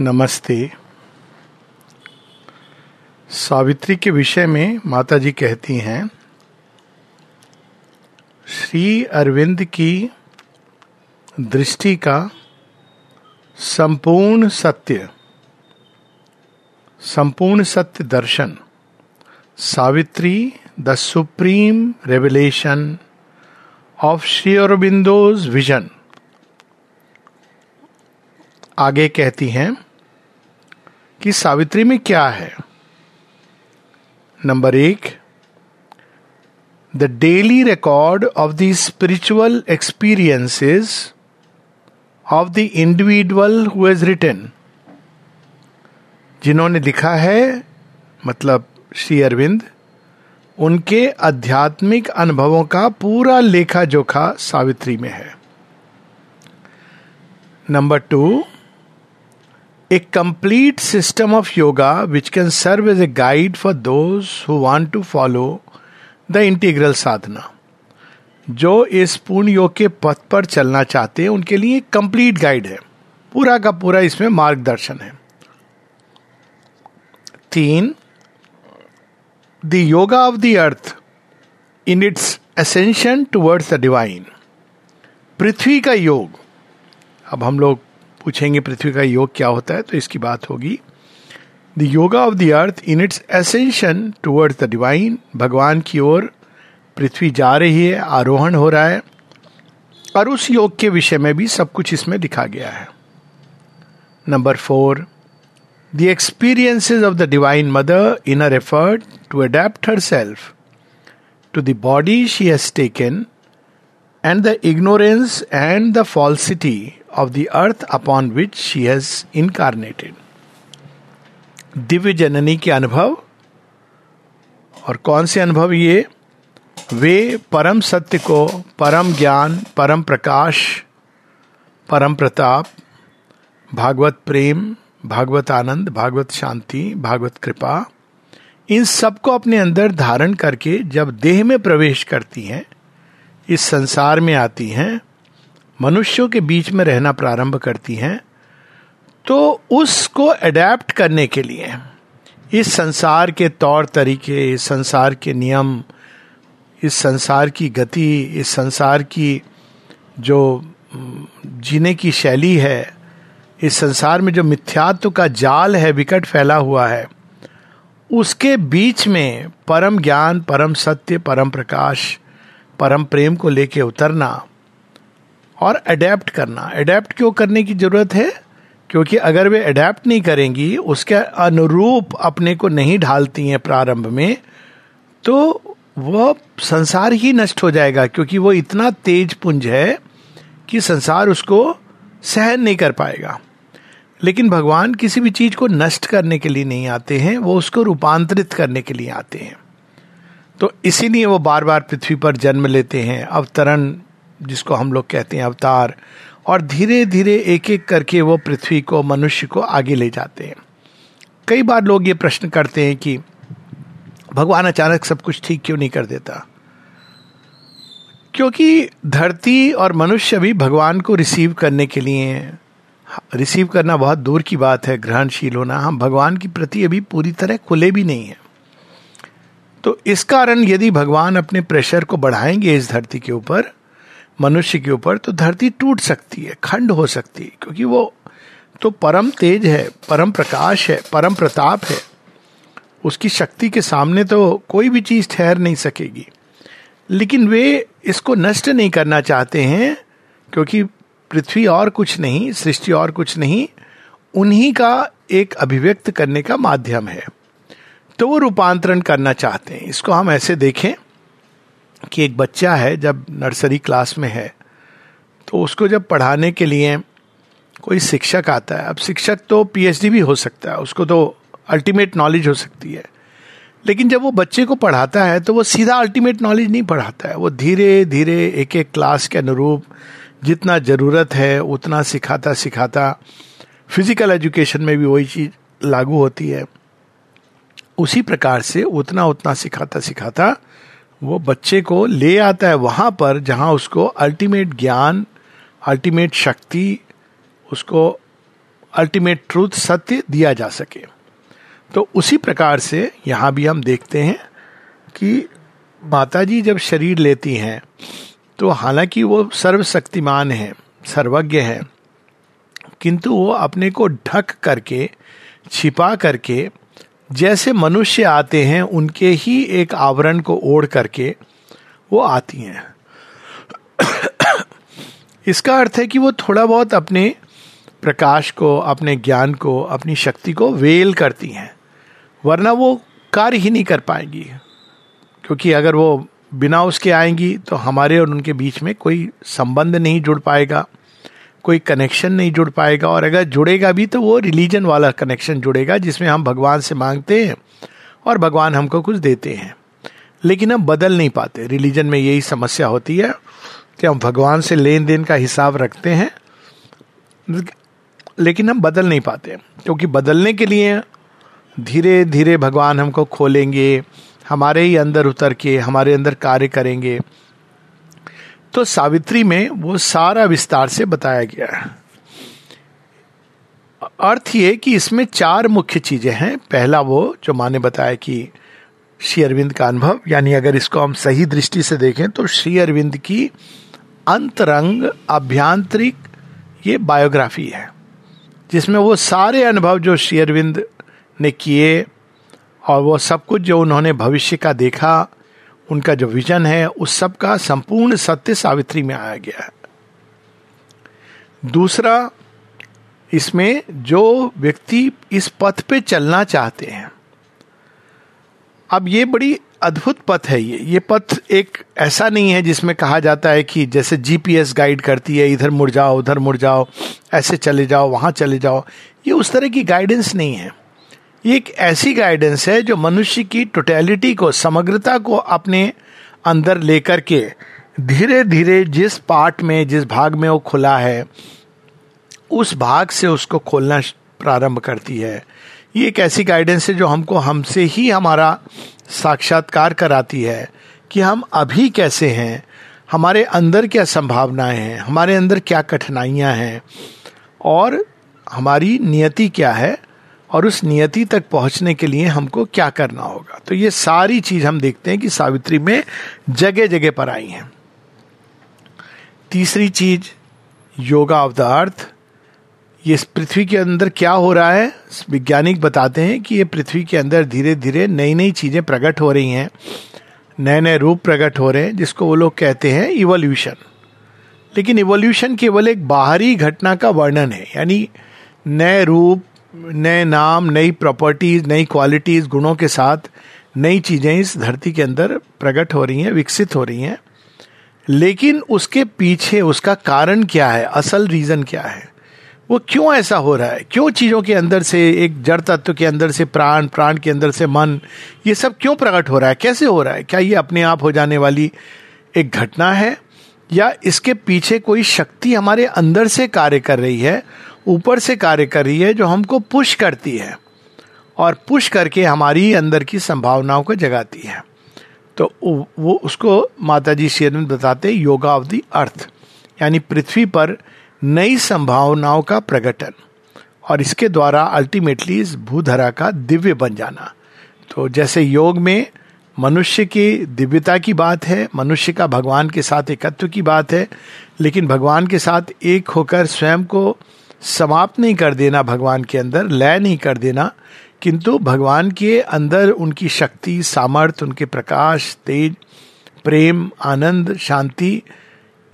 नमस्ते। सावित्री के विषय में माता जी कहती हैं, श्री अरविंद की दृष्टि का संपूर्ण सत्य संपूर्ण सत्य दर्शन, Savitri the supreme revelation of Shri Aurobindo's vision आगे कहती हैं कि सावित्री में क्या है? नंबर एक the daily record of the spiritual experiences of the individual who has written जिन्होंने लिखा है मतलब श्री अरविंद, उनके आध्यात्मिक अनुभवों का पूरा लेखा जोखा सावित्री में है। Number two a complete system of yoga which can serve as a guide for those who want to follow the integral sadhana. जो इस पूर्ण योग के पथ पर चलना चाहते हैं, उनके लिए कंप्लीट गाइड है। पूरा का पूरा इसमें मार्गदर्शन है। तीन the yoga of the earth in its ascension towards the divine पृथ्वी का योग। अब हम लोग पूछेंगे पृथ्वी का योग क्या होता है तो इसकी बात होगी। The yoga of the earth in its ascension towards the divine भगवान की ओर पृथ्वी जा रही है, आरोहण हो रहा है, और उस योग के विषय में भी सब कुछ इसमें लिखा गया है। Number four the experiences of the divine mother in her effort to adapt her self to the body she has taken and the ignorance and the falsity of the earth upon which she has incarnated Divya जननी के अनुभव और कौन से अनुभव ये? वे परम सत्य को, परम ज्ञान, परम प्रकाश, परम प्रताप, भागवत प्रेम, भागवत आनंद, भागवत शांति, भागवत कृपा, इन सबको अपने अंदर धारण करके जब देह में प्रवेश करती हैं, इस संसार में आती हैं मनुष्यों के बीच में रहना प्रारंभ करती हैं तो उसको अडेप्ट करने के लिए, इस संसार के तौर तरीके, इस संसार के नियम, इस संसार की गति, इस संसार की जो जीने की शैली है, इस संसार में जो मिथ्यात्व का जाल है, विकट फैला हुआ है, उसके बीच में परम ज्ञान, परम सत्य, परम प्रकाश, परम प्रेम को लेके उतरना और अडेप्ट करना। अडेप्ट क्यों करने की ज़रूरत है? क्योंकि अगर वे अडेप्ट नहीं करेंगी, उसके अनुरूप अपने को नहीं ढालती हैं प्रारंभ में तो वह संसार ही नष्ट हो जाएगा, क्योंकि वो इतना तेज पुंज है कि संसार उसको सहन नहीं कर पाएगा। लेकिन भगवान किसी भी चीज़ को नष्ट करने के लिए नहीं आते हैं, वो उसको रूपांतरित करने के लिए आते हैं। तो इसीलिए वो बार बार पृथ्वी पर जन्म लेते हैं। अवतरण जिसको हम लोग कहते हैं अवतार, और धीरे धीरे एक एक करके वो पृथ्वी को, मनुष्य को आगे ले जाते हैं। कई बार लोग ये प्रश्न करते हैं कि भगवान अचानक सब कुछ ठीक क्यों नहीं कर देता? क्योंकि धरती और मनुष्य भी भगवान को रिसीव करने के लिए रिसीव करना बहुत दूर की बात है, ग्रहणशील होना। हम भगवान की प्रति अभी पूरी तरह खुले भी नहीं है। तो इस कारण यदि भगवान अपने प्रेशर को बढ़ाएँगे इस धरती के ऊपर मनुष्य के ऊपर तो धरती टूट सकती है, खंड हो सकती है, क्योंकि वो तो परम तेज है, परम प्रकाश है, परम प्रताप है। उसकी शक्ति के सामने तो कोई भी चीज़ ठहर नहीं सकेगी। लेकिन वे इसको नष्ट नहीं करना चाहते हैं, क्योंकि पृथ्वी और कुछ नहीं, सृष्टि और कुछ नहीं, उन्हीं का एक अभिव्यक्त करने का माध्यम है। तो वो रूपांतरण करना चाहते हैं। इसको हम ऐसे देखें। कि एक बच्चा है जब नर्सरी क्लास में है तो उसको जब पढ़ाने के लिए कोई शिक्षक आता है, अब शिक्षक तो पीएचडी भी हो सकता है, उसको तो अल्टीमेट नॉलेज हो सकती है। लेकिन जब वो बच्चे को पढ़ाता है तो वो सीधा अल्टीमेट नॉलेज नहीं पढ़ाता है, वो धीरे धीरे एक एक क्लास के अनुरूप जितना ज़रूरत है, उतना सिखाता सिखाता फ़िज़िकल एजुकेशन में भी वही चीज़ लागू होती है। उसी प्रकार से उतना उतना सिखाता सिखाता वो बच्चे को ले आता है वहाँ पर जहाँ उसको अल्टीमेट ज्ञान अल्टीमेट शक्ति, उसको अल्टीमेट ट्रूथ सत्य दिया जा सके। तो उसी प्रकार से यहाँ भी हम देखते हैं कि माता जी जब शरीर लेती हैं तो हालाँकि वो सर्वशक्तिमान है, सर्वज्ञ है, किंतु वो अपने को ढक करके, छिपा करके जैसे मनुष्य आते हैं, उनके ही एक आवरण को ओढ़ करके वो आती हैं। इसका अर्थ है कि वो थोड़ा बहुत अपने प्रकाश को, अपने ज्ञान को, अपनी शक्ति को वेल करती हैं, वरना वो कार्य ही नहीं कर पाएँगी। क्योंकि अगर वो बिना उसके आएँगी तो हमारे और उनके बीच में कोई संबंध नहीं जुड़ पाएगा। कोई कनेक्शन नहीं जुड़ पाएगा और अगर जुड़ेगा भी तो वो रिलीजन वाला कनेक्शन जुड़ेगा जिसमें हम भगवान से मांगते हैं और भगवान हमको कुछ देते हैं। लेकिन हम बदल नहीं पाते। रिलीजन में यही समस्या होती है कि हम भगवान से लेन देन का हिसाब रखते हैं, लेकिन हम बदल नहीं पाते। क्योंकि बदलने के लिए धीरे धीरे भगवान हमको खोलेंगे, हमारे ही अंदर उतर के हमारे अंदर कार्य करेंगे। तो सावित्री में वो सारा विस्तार से बताया गया है। अर्थ ये कि इसमें चार मुख्य चीज़ें हैं। पहला वो, जो माने बताया कि श्री अरविंद का अनुभव, यानी अगर इसको हम सही दृष्टि से देखें तो श्री अरविंद की अंतरंग अभ्यांतरिक ये बायोग्राफी है, जिसमें वो सारे अनुभव जो श्री अरविंद ने किए और वो सब कुछ जो उन्होंने भविष्य का देखा उनका जो विजन है, उस सब का संपूर्ण सत्य सावित्री में आया गया है। दूसरा, इसमें जो व्यक्ति इस पथ पे चलना चाहते हैं, अब ये बड़ी अद्भुत पथ है ये। ये पथ एक ऐसा नहीं है जिसमें कहा जाता है कि जैसे जीपीएस गाइड करती है, इधर मुड़ जाओ, उधर मुड़ जाओ, ऐसे चले जाओ, वहाँ चले जाओ। ये उस तरह की गाइडेंस नहीं है। एक ऐसी गाइडेंस है जो मनुष्य की टोटेलिटी को, समग्रता को अपने अंदर लेकर के धीरे धीरे जिस पार्ट में, जिस भाग में वो खुला है, उस भाग से उसको खोलना प्रारंभ करती है। ये एक ऐसी गाइडेंस है जो हमको हमसे ही हमारा साक्षात्कार कराती है कि हम अभी कैसे हैं, हमारे अंदर क्या संभावनाएँ हैं, हमारे अंदर क्या कठिनाइयाँ हैं, और हमारी नियति क्या है और उस नियति तक पहुँचने के लिए हमको क्या करना होगा? तो ये सारी चीज़ हम देखते हैं कि सावित्री में जगह जगह पर आई हैं। तीसरी चीज़, योगा ऑफ़ द अर्थ। ये पृथ्वी के अंदर क्या हो रहा है? वैज्ञानिक बताते हैं कि ये पृथ्वी के अंदर धीरे धीरे नई नई चीज़ें प्रकट हो रही हैं। नए नए रूप प्रकट हो रहे हैं, जिसको वो लोग कहते हैं इवोल्यूशन लेकिन इवोल्यूशन केवल एक बाहरी घटना का वर्णन है, यानी नए रूप नए नाम, नई प्रॉपर्टीज़ नई क्वालिटीज गुणों के साथ नई चीज़ें इस धरती के अंदर प्रकट हो रही हैं, विकसित हो रही हैं। लेकिन उसके पीछे उसका कारण क्या है? असल रीजन क्या है? वो क्यों ऐसा हो रहा है? क्यों चीज़ों के अंदर से, एक जड़ तत्व के अंदर से, प्राण प्राण के अंदर से, मन, ये सब क्यों प्रकट हो रहा है? कैसे हो रहा है? क्या ये अपने आप हो जाने वाली एक घटना है? या इसके पीछे कोई शक्ति हमारे अंदर से कार्य कर रही है? ऊपर से कार्य कर रही है, जो हमको पुश करती है और पुश करके हमारी अंदर की संभावनाओं को जगाती है। तो वो उसको माता जी शेरविंद बताते योगा ऑफ़ दी अर्थ, यानी पृथ्वी पर नई संभावनाओं का प्रकटन और इसके द्वारा अल्टीमेटली इस भूधरा का दिव्य बन जाना। तो जैसे योग में मनुष्य की दिव्यता की बात है, मनुष्य का भगवान के साथ एकत्व की बात है, लेकिन भगवान के साथ एक होकर स्वयं को समाप्त नहीं कर देना भगवान के अंदर, लय नहीं कर देना, किंतु भगवान के अंदर उनकी शक्ति सामर्थ्य उनके प्रकाश, तेज, प्रेम, आनंद, शांति,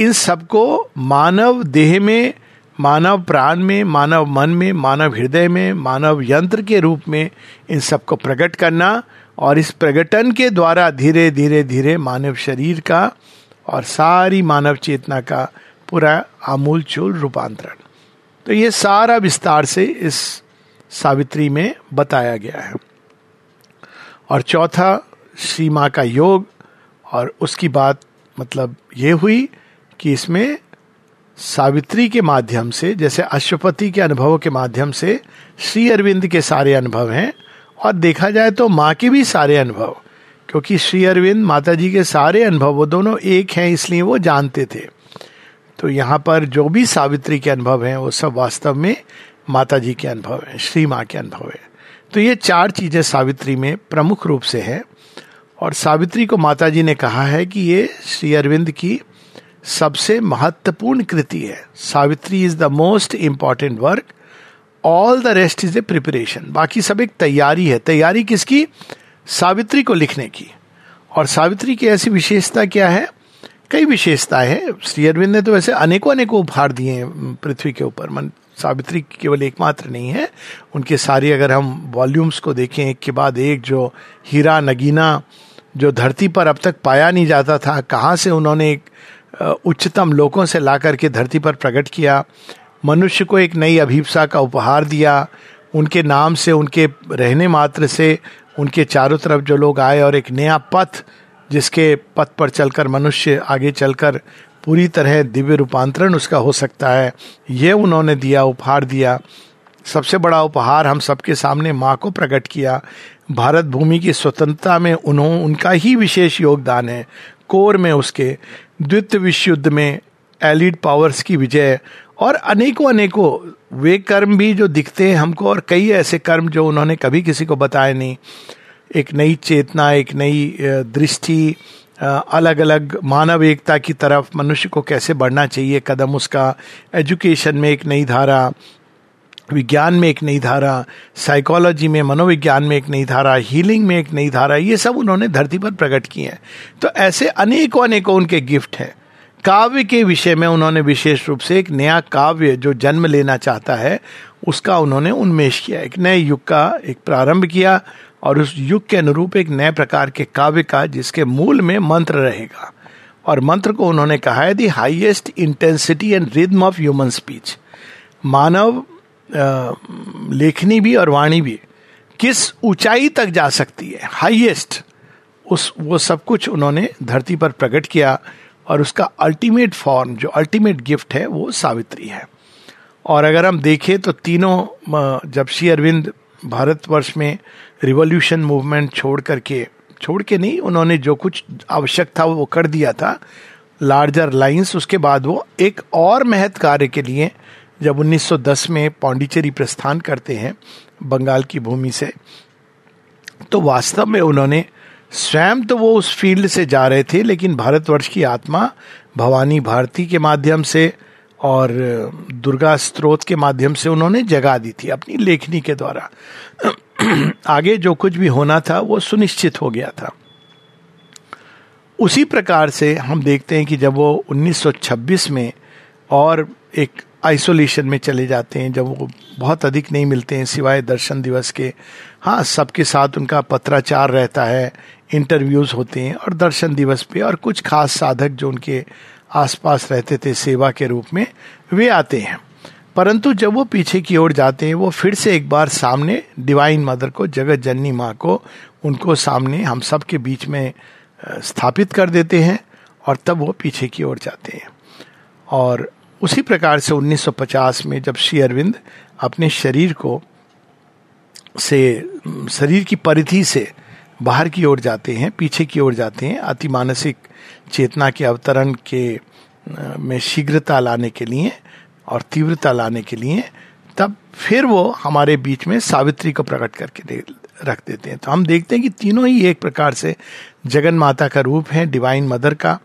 इन सबको मानव देह में, मानव प्राण में, मानव मन में, मानव हृदय में, मानव यंत्र के रूप में इन सबको प्रकट करना और इस प्रकटन के द्वारा धीरे धीरे धीरे मानव शरीर का और सारी मानव चेतना का पूरा आमूल चूल रूपांतरण। तो ये सारा विस्तार से इस सावित्री में बताया गया है। और चौथा श्री माँ का योग और उसकी बात मतलब ये हुई कि इसमें सावित्री के माध्यम से, जैसे अश्वपति के अनुभवों के माध्यम से श्री अरविंद के सारे अनुभव हैं और देखा जाए तो माँ के भी सारे अनुभव, क्योंकि श्री अरविंद माता जी के सारे अनुभव वो दोनों एक हैं, इसलिए वो जानते थे। तो यहाँ पर जो भी सावित्री के अनुभव हैं, वो सब वास्तव में माता जी के अनुभव हैं, श्री माँ के अनुभव हैं। तो ये चार चीज़ें सावित्री में प्रमुख रूप से हैं। और सावित्री को माता जी ने कहा है कि ये श्री अरविंद की सबसे महत्वपूर्ण कृति है। Savitri is the most important work all the rest is a preparation बाकी सब एक तैयारी है। तैयारी किसकी? सावित्री को लिखने की। और सावित्री की ऐसी विशेषता क्या है? कई विशेषताएँ हैं। श्री अरविंद ने तो वैसे अनेकों अनेकों उपहार दिए हैं पृथ्वी के ऊपर। मन, सावित्री केवल एकमात्र नहीं है। उनके सारे अगर हम वॉल्यूम्स को देखें, एक के बाद एक, जो हीरा नगीना, जो धरती पर अब तक पाया नहीं जाता था, कहाँ से उन्होंने एक उच्चतम लोगों से ला करके धरती पर प्रकट किया? मनुष्य को एक नई अभिप्सा का उपहार दिया। उनके नाम से, उनके रहने मात्र से, उनके चारों तरफ़ जो लोग आए और एक नया पथ जिसके पथ पर चलकर मनुष्य आगे चलकर पूरी तरह दिव्य रूपांतरण उसका हो सकता है। ये उन्होंने दिया, उपहार दिया। सबसे बड़ा उपहार हम सबके सामने माँ को प्रकट किया। भारत भूमि की स्वतंत्रता में उन्होंने उनका ही विशेष योगदान है। कोर में उसके, द्वितीय विश्व युद्ध में एलिड पावर्स की विजय और अनेकों अनेकों वे कर्म भी जो दिखते हैं हमको और कई ऐसे कर्म जो उन्होंने कभी किसी को बताए नहीं। एक नई चेतना, एक नई दृष्टि अलग अलग मानव एकता की तरफ़ मनुष्य को कैसे बढ़ना चाहिए? कदम उसका एजुकेशन में एक नई धारा, विज्ञान में एक नई धारा साइकोलॉजी में, मनोविज्ञान में एक नई धारा हीलिंग में एक नई धारा, ये सब उन्होंने धरती पर प्रकट किए हैं। तो ऐसे अनेकों अनेकों उनके गिफ्ट हैं। काव्य के विषय में उन्होंने विशेष रूप से एक नया काव्य जो जन्म लेना चाहता है, उसका उन्होंने उन्मेष किया। एक नए युग का एक प्रारंभ किया। और उस युग के अनुरूप एक नए प्रकार के काव्य का, जिसके मूल में मंत्र रहेगा। और मंत्र को उन्होंने कहा है the highest intensity and rhythm of human speech मानव लेखनी भी और वाणी भी किस ऊंचाई तक जा सकती है? हाईएस्ट उस, वो सब कुछ उन्होंने धरती पर प्रकट किया और उसका अल्टीमेट फॉर्म जो अल्टीमेट गिफ्ट है, वो सावित्री है। और अगर हम देखें तो तीनों जब श्री अरविंद भारतवर्ष में रिवॉल्यूशन मूवमेंट छोड़ करके, छोड़ के नहीं, उन्होंने जो कुछ आवश्यक था वो कर दिया था। लार्जर लाइंस उसके बाद वो एक और महत्व कार्य के लिए जब 1910 में पौंडीचेरी प्रस्थान करते हैं, बंगाल की भूमि से तो वास्तव में उन्होंने स्वयं तो वो उस फ़ील्ड से जा रहे थे, लेकिन भारतवर्ष की आत्मा भवानी भारती के माध्यम से और दुर्गा स्त्रोत के माध्यम से उन्होंने जगा दी थी अपनी लेखनी के द्वारा। आगे जो कुछ भी होना था, वो सुनिश्चित हो गया था। उसी प्रकार से हम देखते हैं कि जब वो 1926 में और एक आइसोलेशन में चले जाते हैं, जब वो बहुत अधिक नहीं मिलते हैं सिवाय दर्शन दिवस के हाँ सबके साथ उनका पत्राचार रहता है इंटरव्यूज़ होते हैं और दर्शन दिवस पे और कुछ खास साधक जो उनके आसपास रहते थे सेवा के रूप में, वे आते हैं। परंतु जब वो पीछे की ओर जाते हैं, वो फिर से एक बार सामने डिवाइन मदर को, जगत जननी माँ को, उनको सामने हम सब के बीच में स्थापित कर देते हैं और तब वो पीछे की ओर जाते हैं। और उसी प्रकार से 1950 में जब श्री अरविंद अपने शरीर को से, शरीर की परिधि से बाहर की ओर जाते हैं पीछे की ओर जाते हैं अति मानसिक चेतना के अवतरण के में शीघ्रता लाने के लिए और तीव्रता लाने के लिए तब फिर वो हमारे बीच में सावित्री को प्रकट करके दे, रख देते हैं। तो हम देखते हैं कि तीनों ही एक प्रकार से जगन माता का रूप है डिवाइन मदर का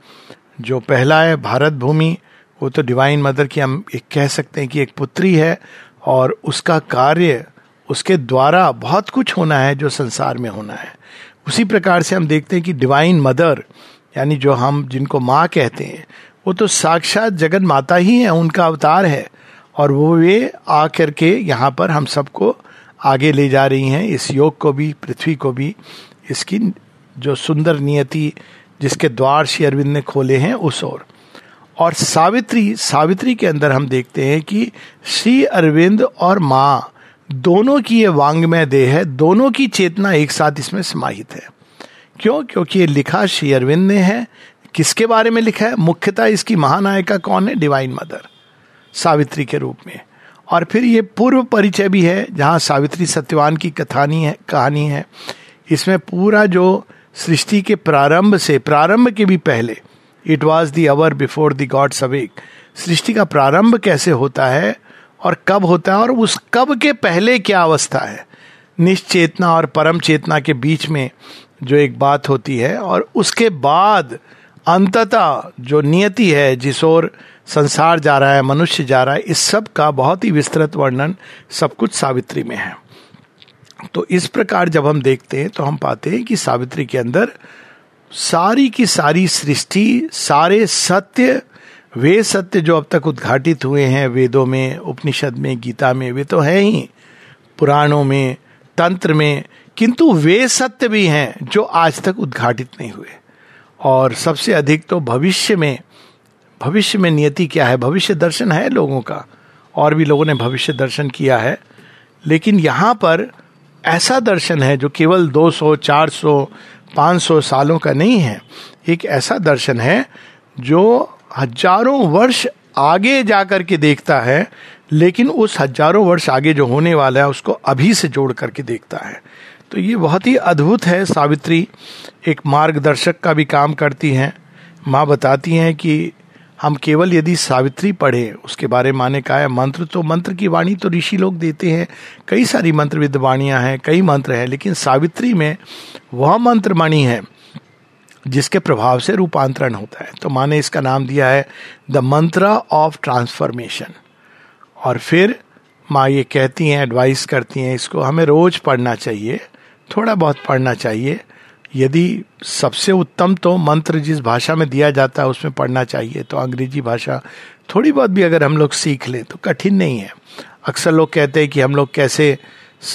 जो पहला है भारत भूमि वो तो डिवाइन मदर की हम एक कह सकते हैं कि एक पुत्री है और उसका कार्य उसके द्वारा बहुत कुछ होना है जो संसार में होना है। उसी प्रकार से हम देखते हैं कि डिवाइन मदर यानी जो हम जिनको माँ कहते हैं, वो तो साक्षात जगन माता ही है, उनका अवतार है। और वो वे आ करके यहाँ पर हम सबको आगे ले जा रही हैं, इस योग को भी, पृथ्वी को भी, इसकी जो सुंदर नियति जिसके द्वार श्री अरविंद ने खोले हैं, उस ओर। और सावित्री सावित्री के अंदर हम देखते हैं कि श्री अरविंद और माँ दोनों की ये वांगमय देह है, दोनों की चेतना एक साथ इसमें समाहित है। क्यों? क्योंकि ये लिखा श्री अरविंद ने है। किसके बारे में लिखा है? मुख्यतः इसकी महानायिका कौन है? डिवाइन मदर सावित्री के रूप में। और फिर ये पूर्व परिचय भी है, जहाँ सावित्री सत्यवान की कथानी है, कहानी है। इसमें पूरा जो सृष्टि के प्रारंभ से, प्रारंभ के भी पहले it was the hour before the gods awake सृष्टि का प्रारंभ कैसे होता है? और कब होता है और उस कब के पहले क्या अवस्था है? निश्चेतना और परम चेतना के बीच में जो एक बात होती है और उसके बाद अंततः जो नियति है, जिस ओर संसार जा रहा है, मनुष्य जा रहा है, इस सब का बहुत ही विस्तृत वर्णन सब कुछ सावित्री में है। तो इस प्रकार जब हम देखते हैं तो हम पाते हैं कि सावित्री के अंदर सारी की सारी सृष्टि, सारे सत्य वे सत्य जो अब तक उद्घाटित हुए हैं वेदों में उपनिषद में गीता में वे तो हैं ही। पुराणों में तंत्र में किंतु वे सत्य भी हैं जो आज तक उद्घाटित नहीं हुए। और सबसे अधिक तो भविष्य में भविष्य में नियति क्या है? भविष्य दर्शन है लोगों का। और भी लोगों ने भविष्य दर्शन किया है। लेकिन यहाँ पर ऐसा दर्शन है जो केवल 200, 400, 500 सालों का नहीं है। एक ऐसा दर्शन है जो हज़ारों वर्ष आगे जाकर के देखता है, लेकिन उस हज़ारों वर्ष आगे जो होने वाला है, उसको अभी से जोड़ करके देखता है। तो ये बहुत ही अद्भुत है, सावित्री एक मार्गदर्शक का भी काम करती हैं। माँ बताती हैं कि हम केवल यदि सावित्री पढ़े, उसके बारे में माने कहा है, मंत्र तो मंत्र की वाणी तो ऋषि लोग देते हैं। कई सारी मंत्र विद्वाणियाँ हैं, कई मंत्र हैं, लेकिन सावित्री में वह मंत्र मणि है। जिसके प्रभाव से रूपांतरण होता है। तो माँ ने इसका नाम दिया है द मंत्र ऑफ़ ट्रांसफॉर्मेशन। और फिर माँ ये कहती हैं, एडवाइस करती हैं, इसको हमें रोज पढ़ना चाहिए, थोड़ा बहुत पढ़ना चाहिए। यदि सबसे उत्तम तो मंत्र जिस भाषा में दिया जाता है, उसमें पढ़ना चाहिए। तो अंग्रेज़ी भाषा थोड़ी बहुत भी अगर हम लोग सीख लें तो कठिन नहीं है। अक्सर लोग कहते हैं कि हम लोग कैसे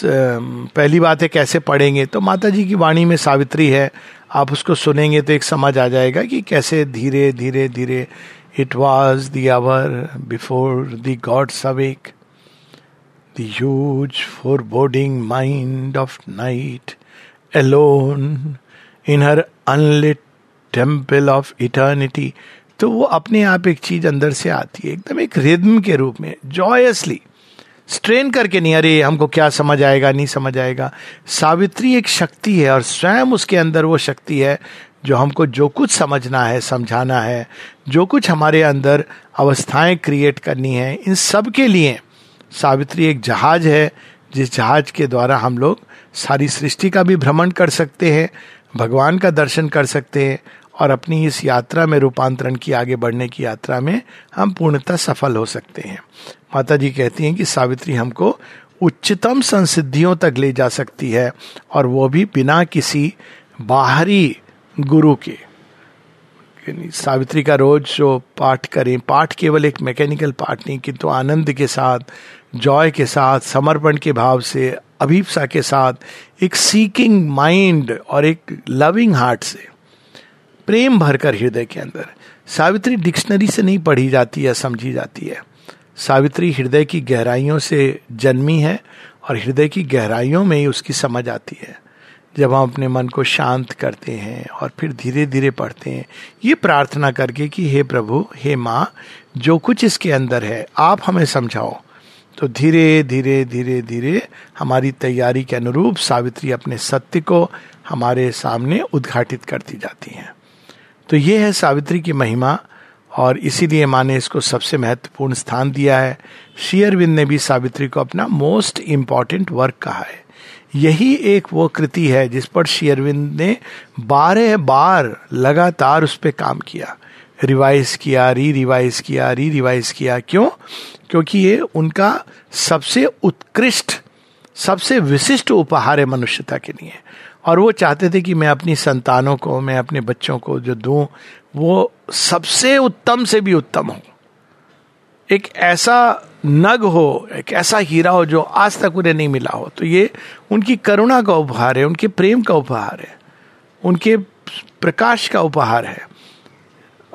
पहली बात है कैसे पढ़ेंगे। तो माता जी की वाणी में सावित्री है आप उसको सुनेंगे तो एक समझ आ जाएगा कि कैसे धीरे धीरे धीरे it was the hour before the god awake the huge foreboding mind of night alone in her unlit temple of eternity तो वो अपने आप एक चीज़ अंदर से आती है, एकदम एक रिद्म के रूप में जॉयसली स्ट्रेन करके नहीं, अरे, हमको क्या समझ आएगा, नहीं समझ आएगा। सावित्री एक शक्ति है और स्वयं उसके अंदर वो शक्ति है जो हमको जो कुछ समझना है, समझाना है, जो कुछ हमारे अंदर अवस्थाएँ क्रिएट करनी है, इन सब के लिए सावित्री एक जहाज़ है, जिस जहाज़ के द्वारा हम लोग सारी सृष्टि का भी भ्रमण कर सकते हैं, भगवान का दर्शन कर सकते हैं और अपनी इस यात्रा में रूपांतरण की आगे बढ़ने की यात्रा में हम पूर्णतः सफल हो सकते हैं। माता जी कहती हैं कि सावित्री हमको उच्चतम संसिद्धियों तक ले जा सकती है और वो भी बिना किसी बाहरी गुरु के। सावित्री का रोज जो पाठ करें, पाठ केवल एक मैकेनिकल पाठ नहीं, किंतु तो आनंद के साथ, जॉय के साथ, समर्पण के भाव से, अभिप्सा के साथ, एक सीकिंग माइंड और एक लविंग हार्ट से। प्रेम भरकर हृदय के अंदर। सावित्री डिक्शनरी से नहीं पढ़ी जाती है समझी जाती है। सावित्री हृदय की गहराइयों से जन्मी है और हृदय की गहराइयों में ही उसकी समझ आती है। जब हम अपने मन को शांत करते हैं और फिर धीरे धीरे पढ़ते हैं, ये प्रार्थना करके कि, हे प्रभु, हे माँ, जो कुछ इसके अंदर है, आप हमें समझाओ। तो धीरे धीरे धीरे धीरे हमारी तैयारी के अनुरूप सावित्री अपने सत्य को हमारे सामने उद्घाटित करती जाती हैं। तो ये है सावित्री की महिमा, और इसीलिए माँ ने इसको सबसे महत्वपूर्ण स्थान दिया है। शेयरविंद ने भी सावित्री को अपना मोस्ट इंपॉर्टेंट वर्क कहा है। यही एक वो कृति है जिस पर शेयरविंद ने बारह बार लगातार उस पर काम किया। रिवाइज किया री रिवाइज किया री रिवाइज किया। क्यों? क्योंकि ये उनका सबसे उत्कृष्ट, सबसे विशिष्ट उपहार है मनुष्यता के लिए। और वो चाहते थे कि मैं अपनी संतानों को, मैं अपने बच्चों को जो दूँ, वो सबसे उत्तम से भी उत्तम हो। एक ऐसा नग हो, एक ऐसा हीरा हो जो आज तक उन्हें नहीं मिला हो। तो ये उनकी करुणा का उपहार है, उनके प्रेम का उपहार है, उनके प्रकाश का उपहार है।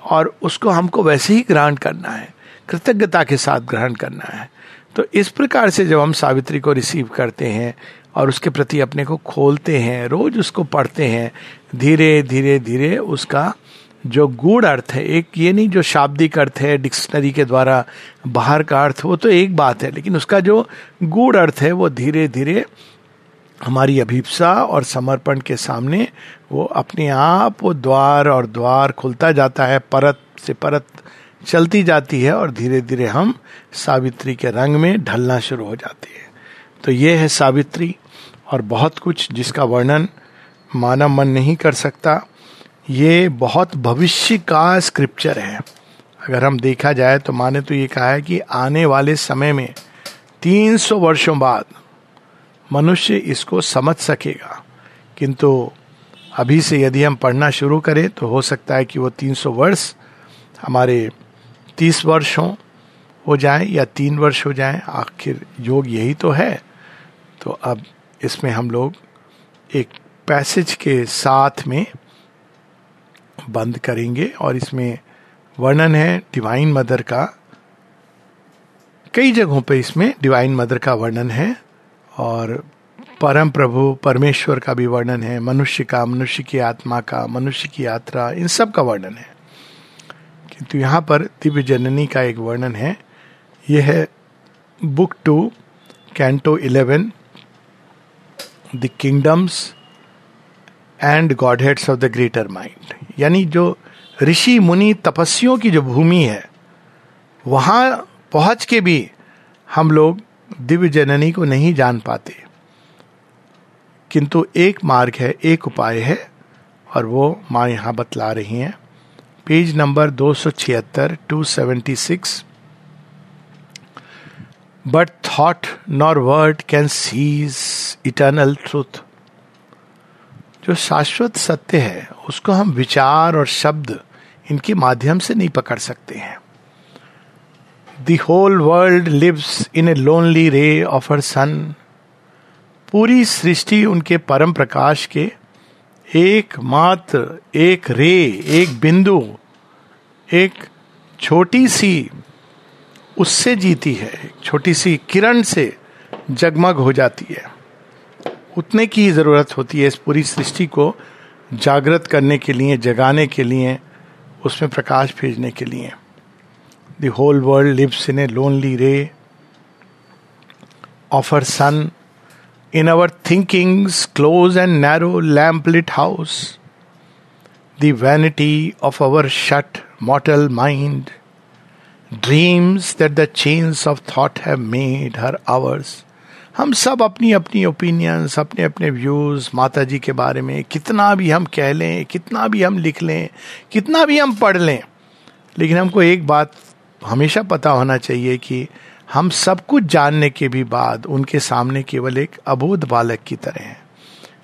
और उसको हमको वैसे ही ग्रहण करना है, कृतज्ञता के साथ ग्रहण करना है। तो इस प्रकार से जब हम सावित्री को रिसीव करते हैं और उसके प्रति अपने को खोलते हैं, रोज उसको पढ़ते हैं, धीरे धीरे धीरे उसका जो गूढ़ अर्थ है, एक ये नहीं जो शाब्दिक अर्थ है, डिक्शनरी के द्वारा बाहर का अर्थ, वो तो एक बात है, लेकिन उसका जो गूढ़ अर्थ है, वो धीरे धीरे हमारी अभिप्सा और समर्पण के सामने वो अपने आप वो द्वार और द्वार खुलता जाता है, परत से परत चलती जाती है और धीरे धीरे हम सावित्री के रंग में ढलना शुरू हो जाते हैं। तो ये है सावित्री। और बहुत कुछ जिसका वर्णन मानव मन नहीं कर सकता, ये बहुत भविष्य का स्क्रिप्चर है। अगर हम देखा जाए तो माने तो ये कहा है कि आने वाले समय में 300 वर्षों बाद मनुष्य इसको समझ सकेगा। किंतु अभी से यदि हम पढ़ना शुरू करें तो हो सकता है कि वो 300 वर्ष हमारे 30 वर्ष हों जाए या तीन वर्ष हो जाए, आखिर योग यही तो है। तो अब इसमें हम लोग एक पैसेज के साथ में बंद करेंगे और इसमें वर्णन है डिवाइन मदर का। कई जगहों पे इसमें डिवाइन मदर का वर्णन है और परम प्रभु, परमेश्वर का भी वर्णन है, मनुष्य का, मनुष्य की आत्मा का, मनुष्य की यात्रा, इन सब का वर्णन है। किंतु यहाँ पर दिव्य जननी का एक वर्णन है। यह है book two, canto eleven the kingdoms and godheads of the greater mind यानी जो ऋषि, मुनि तपस्वियों की जो भूमि है, वहाँ पहुँच के भी हम लोग दिव्य जननी को नहीं जान पाते। किंतु एक मार्ग है, एक उपाय है, और वो माँ यहाँ बतला रही हैं। पेज नंबर दो सौ छिहत्तर, two seventy six but thought nor word can seize eternal truth जो शाश्वत सत्य है, उसको हम विचार और शब्द इनके माध्यम से नहीं पकड़ सकते हैं। The whole world lives in a lonely ray of her sun पूरी सृष्टि उनके परम प्रकाश के एक मात्र एक रे, एक बिंदु, एक छोटी सी उससे जीती है छोटी सी किरण से जगमग हो जाती है। उतने की ज़रूरत होती है इस पूरी सृष्टि को जागृत करने के लिए, जगाने के लिए, उसमें प्रकाश भेजने के लिए। The whole world lives in a lonely ray of her sun in our thinkings close and narrow lamp lit house the vanity of our shut mortal mind dreams that the chains of thought have made her ours हम सब अपनी अपनी opinions अपने अपने views माता जी के बारे में, कितना भी हम कह लें, कितना भी हम लिख लें, कितना भी हम पढ़ लें, लेकिन हमको एक बात हमेशा पता होना चाहिए कि हम सब कुछ जानने के भी बाद उनके सामने केवल एक अबोध बालक की तरह हैं।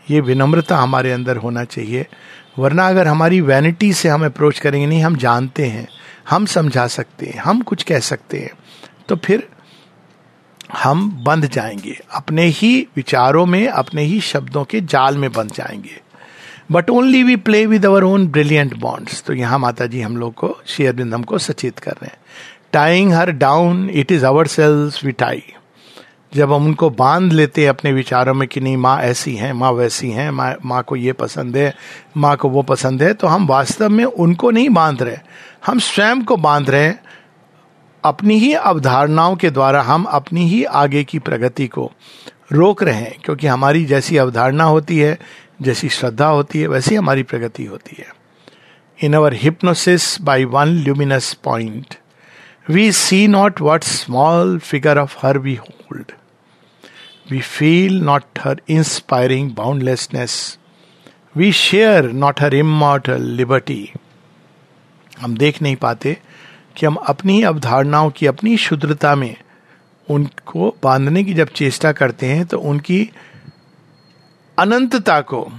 ये विनम्रता हमारे अंदर होना चाहिए। वरना अगर हमारी वैनिटी से हम अप्रोच करेंगे, नहीं, हम जानते हैं, हम समझा सकते हैं, हम कुछ कह सकते हैं तो फिर हम बंध जाएँगे। अपने ही विचारों में, अपने ही शब्दों के जाल में बंध जाएँगे। But only we play with our own brilliant bonds तो यहाँ माता जी हम लोग को शेयर बिंद हमको सचेत कर रहे हैं। Tying her down it is our selves we tie जब हम उनको बाँध लेते हैं अपने विचारों में कि नहीं, माँ ऐसी हैं, माँ वैसी हैं, माँ माँ को ये पसंद है, माँ को वो पसंद है तो हम वास्तव में उनको नहीं बाँध रहे हम स्वयं को बाँध रहे हैं, अपनी ही अवधारणाओं के द्वारा हम अपनी ही आगे की प्रगति को रोक रहे हैं, क्योंकि हमारी जैसी अवधारणा होती है, जैसी श्रद्धा होती है, वैसी हमारी प्रगति होती है। In our hypnosis by one luminous point we see not what small figure of her we hold we feel not her inspiring boundlessness we share not her immortal liberty हम देख नहीं पाते कि हम अपनी अवधारणाओं की, अपनी शुद्रता में उनको बांधने की जब चेष्टा करते हैं तो उनकी अनंतता को,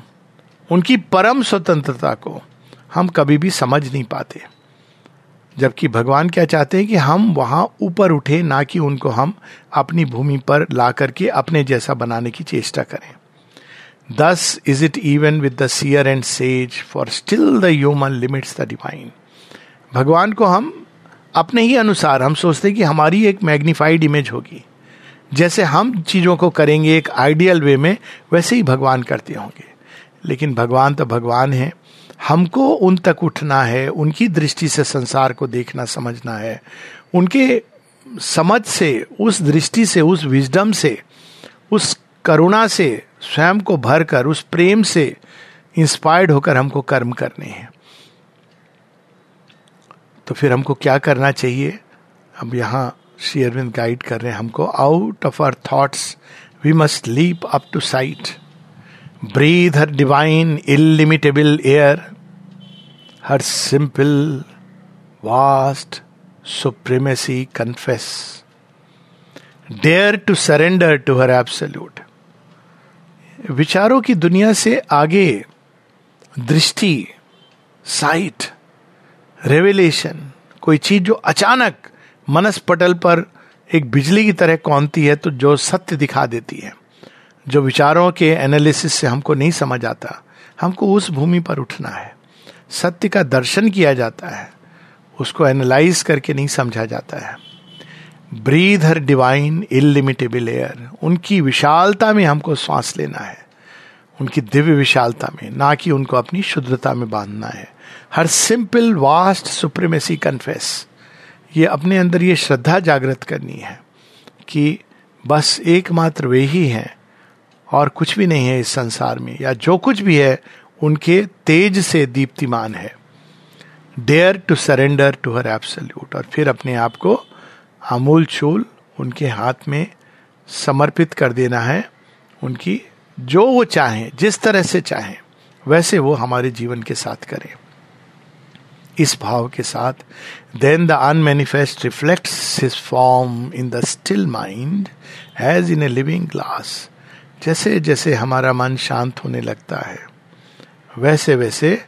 उनकी परम स्वतंत्रता को हम कभी भी समझ नहीं पाते। जबकि भगवान क्या चाहते हैं कि हम वहाँ ऊपर उठे, ना कि उनको हम अपनी भूमि पर ला करके अपने जैसा बनाने की चेष्टा करें। Thus is it even with the seer and sage for still the human limits the divine भगवान को हम अपने ही अनुसार, हम सोचते हैं कि हमारी एक मैग्निफाइड इमेज होगी। जैसे हम चीज़ों को करेंगे एक आइडियल वे में, वैसे ही भगवान करते होंगे। लेकिन भगवान तो भगवान है। हमको उन तक उठना है, उनकी दृष्टि से संसार को देखना, समझना है। उनके समझ से, उस दृष्टि से, उस विजडम से, उस करुणा से, स्वयं को भरकर, उस प्रेम से इंस्पायर्ड होकर हमको कर्म करने हैं। तो फिर हमको क्या करना चाहिए? अब यहाँ श्री अरविंद गाइड कर रहे हैं हमको out of our thoughts we must leap up to sight breathe her divine illimitable air her simple, vast supremacy confess dare to surrender to her absolute विचारों की दुनिया से आगे दृष्टि साइट रेवलेशन कोई चीज़ जो अचानक मनस पटल पर एक बिजली की तरह कौनती है तो जो सत्य दिखा देती है, जो विचारों के एनालिसिस से हमको नहीं समझ आता, हमको उस भूमि पर उठना है। सत्य का दर्शन किया जाता है, उसको एनालाइज करके नहीं समझा जाता है। Breathe her divine illimitable air उनकी विशालता में हमको श्वास लेना है। उनकी दिव्य विशालता में, ना कि उनको अपनी शुद्धता में बांधना है। Her simple vast supremacy confess ये अपने अंदर ये श्रद्धा जागृत करनी है कि बस एकमात्र वे ही हैं और कुछ भी नहीं है इस संसार में, या जो कुछ भी है उनके तेज से दीप्तिमान है। Dare to surrender to her absolute और फिर अपने आप को अमूल चूल उनके हाथ में समर्पित कर देना है। उनकी जो वो चाहें, जिस तरह से चाहें, वैसे वो हमारे जीवन के साथ करें। इस भाव के साथ then the unmanifest reflects his form in the still mind as in a living glass जैसे जैसे हमारा मन शांत होने लगता है वैसे वैसे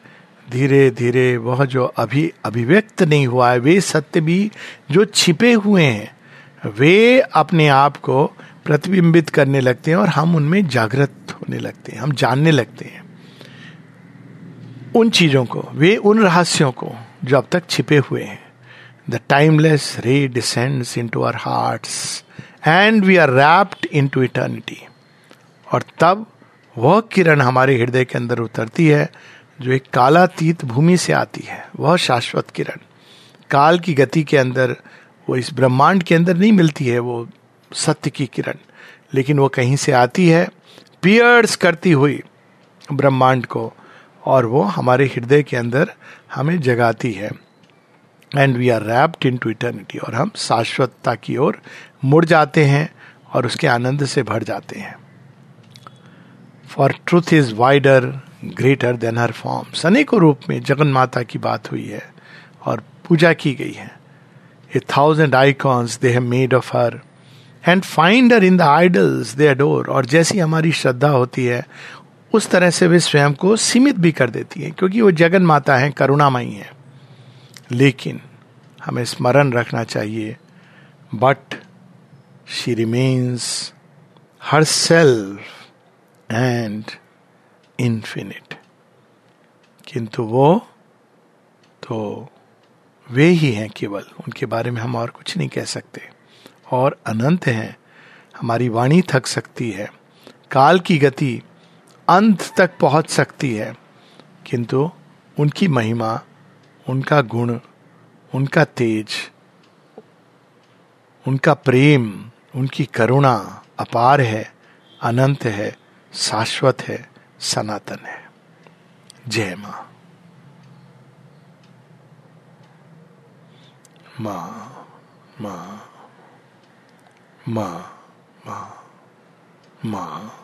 धीरे धीरे वह जो अभी अभिव्यक्त नहीं हुआ है, वे सत्य भी जो छिपे हुए हैं, वे अपने आप को प्रतिबिंबित करने लगते हैं और हम उनमें जागृत होने लगते हैं, हम जानने लगते हैं। उन चीज़ों को, वे उन रहस्यों को जो अब तक छिपे हुए हैं। The timeless ray descends into our heart and we are rapt into eternity और तब वह किरण हमारे हृदय के अंदर उतरती है, जो एक कालातीत भूमि से आती है। वह शाश्वत किरण। काल की गति के अंदर, वो इस ब्रह्मांड के अंदर नहीं मिलती है, वो सत्य की किरण। लेकिन वो कहीं से आती है, पियर्स करती हुई ब्रह्मांड को, और वो हमारे हृदय के अंदर हमें जगाती है। And we are rapt into eternity और हम शाश्वतता की ओर मुड़ जाते हैं, और उसके आनंद से भर जाते हैं। For truth is wider greater than her forms अनेकों रूप में जगन माता की बात हुई है और पूजा की गई है। A thousand icons they have made of her and find her in the idols they adore और जैसी हमारी श्रद्धा होती है, उस तरह से वे स्वयं को सीमित भी कर देती है, क्योंकि वो जगन माता है, करुणामयी है। लेकिन हमें स्मरण रखना चाहिए but she remains her self and infinite किंतु वो तो वे ही हैं केवल, उनके बारे में हम और कुछ नहीं कह सकते। और अनंत हैं, हमारी वाणी थक सकती है, काल की गति अंत तक पहुँच सकती है, किंतु उनकी महिमा, उनका गुण, उनका तेज, उनका प्रेम, उनकी करुणा अपार है, अनंत है। शाश्वत है सनातन है। जय माँ। माँ माँ माँ माँ माँ।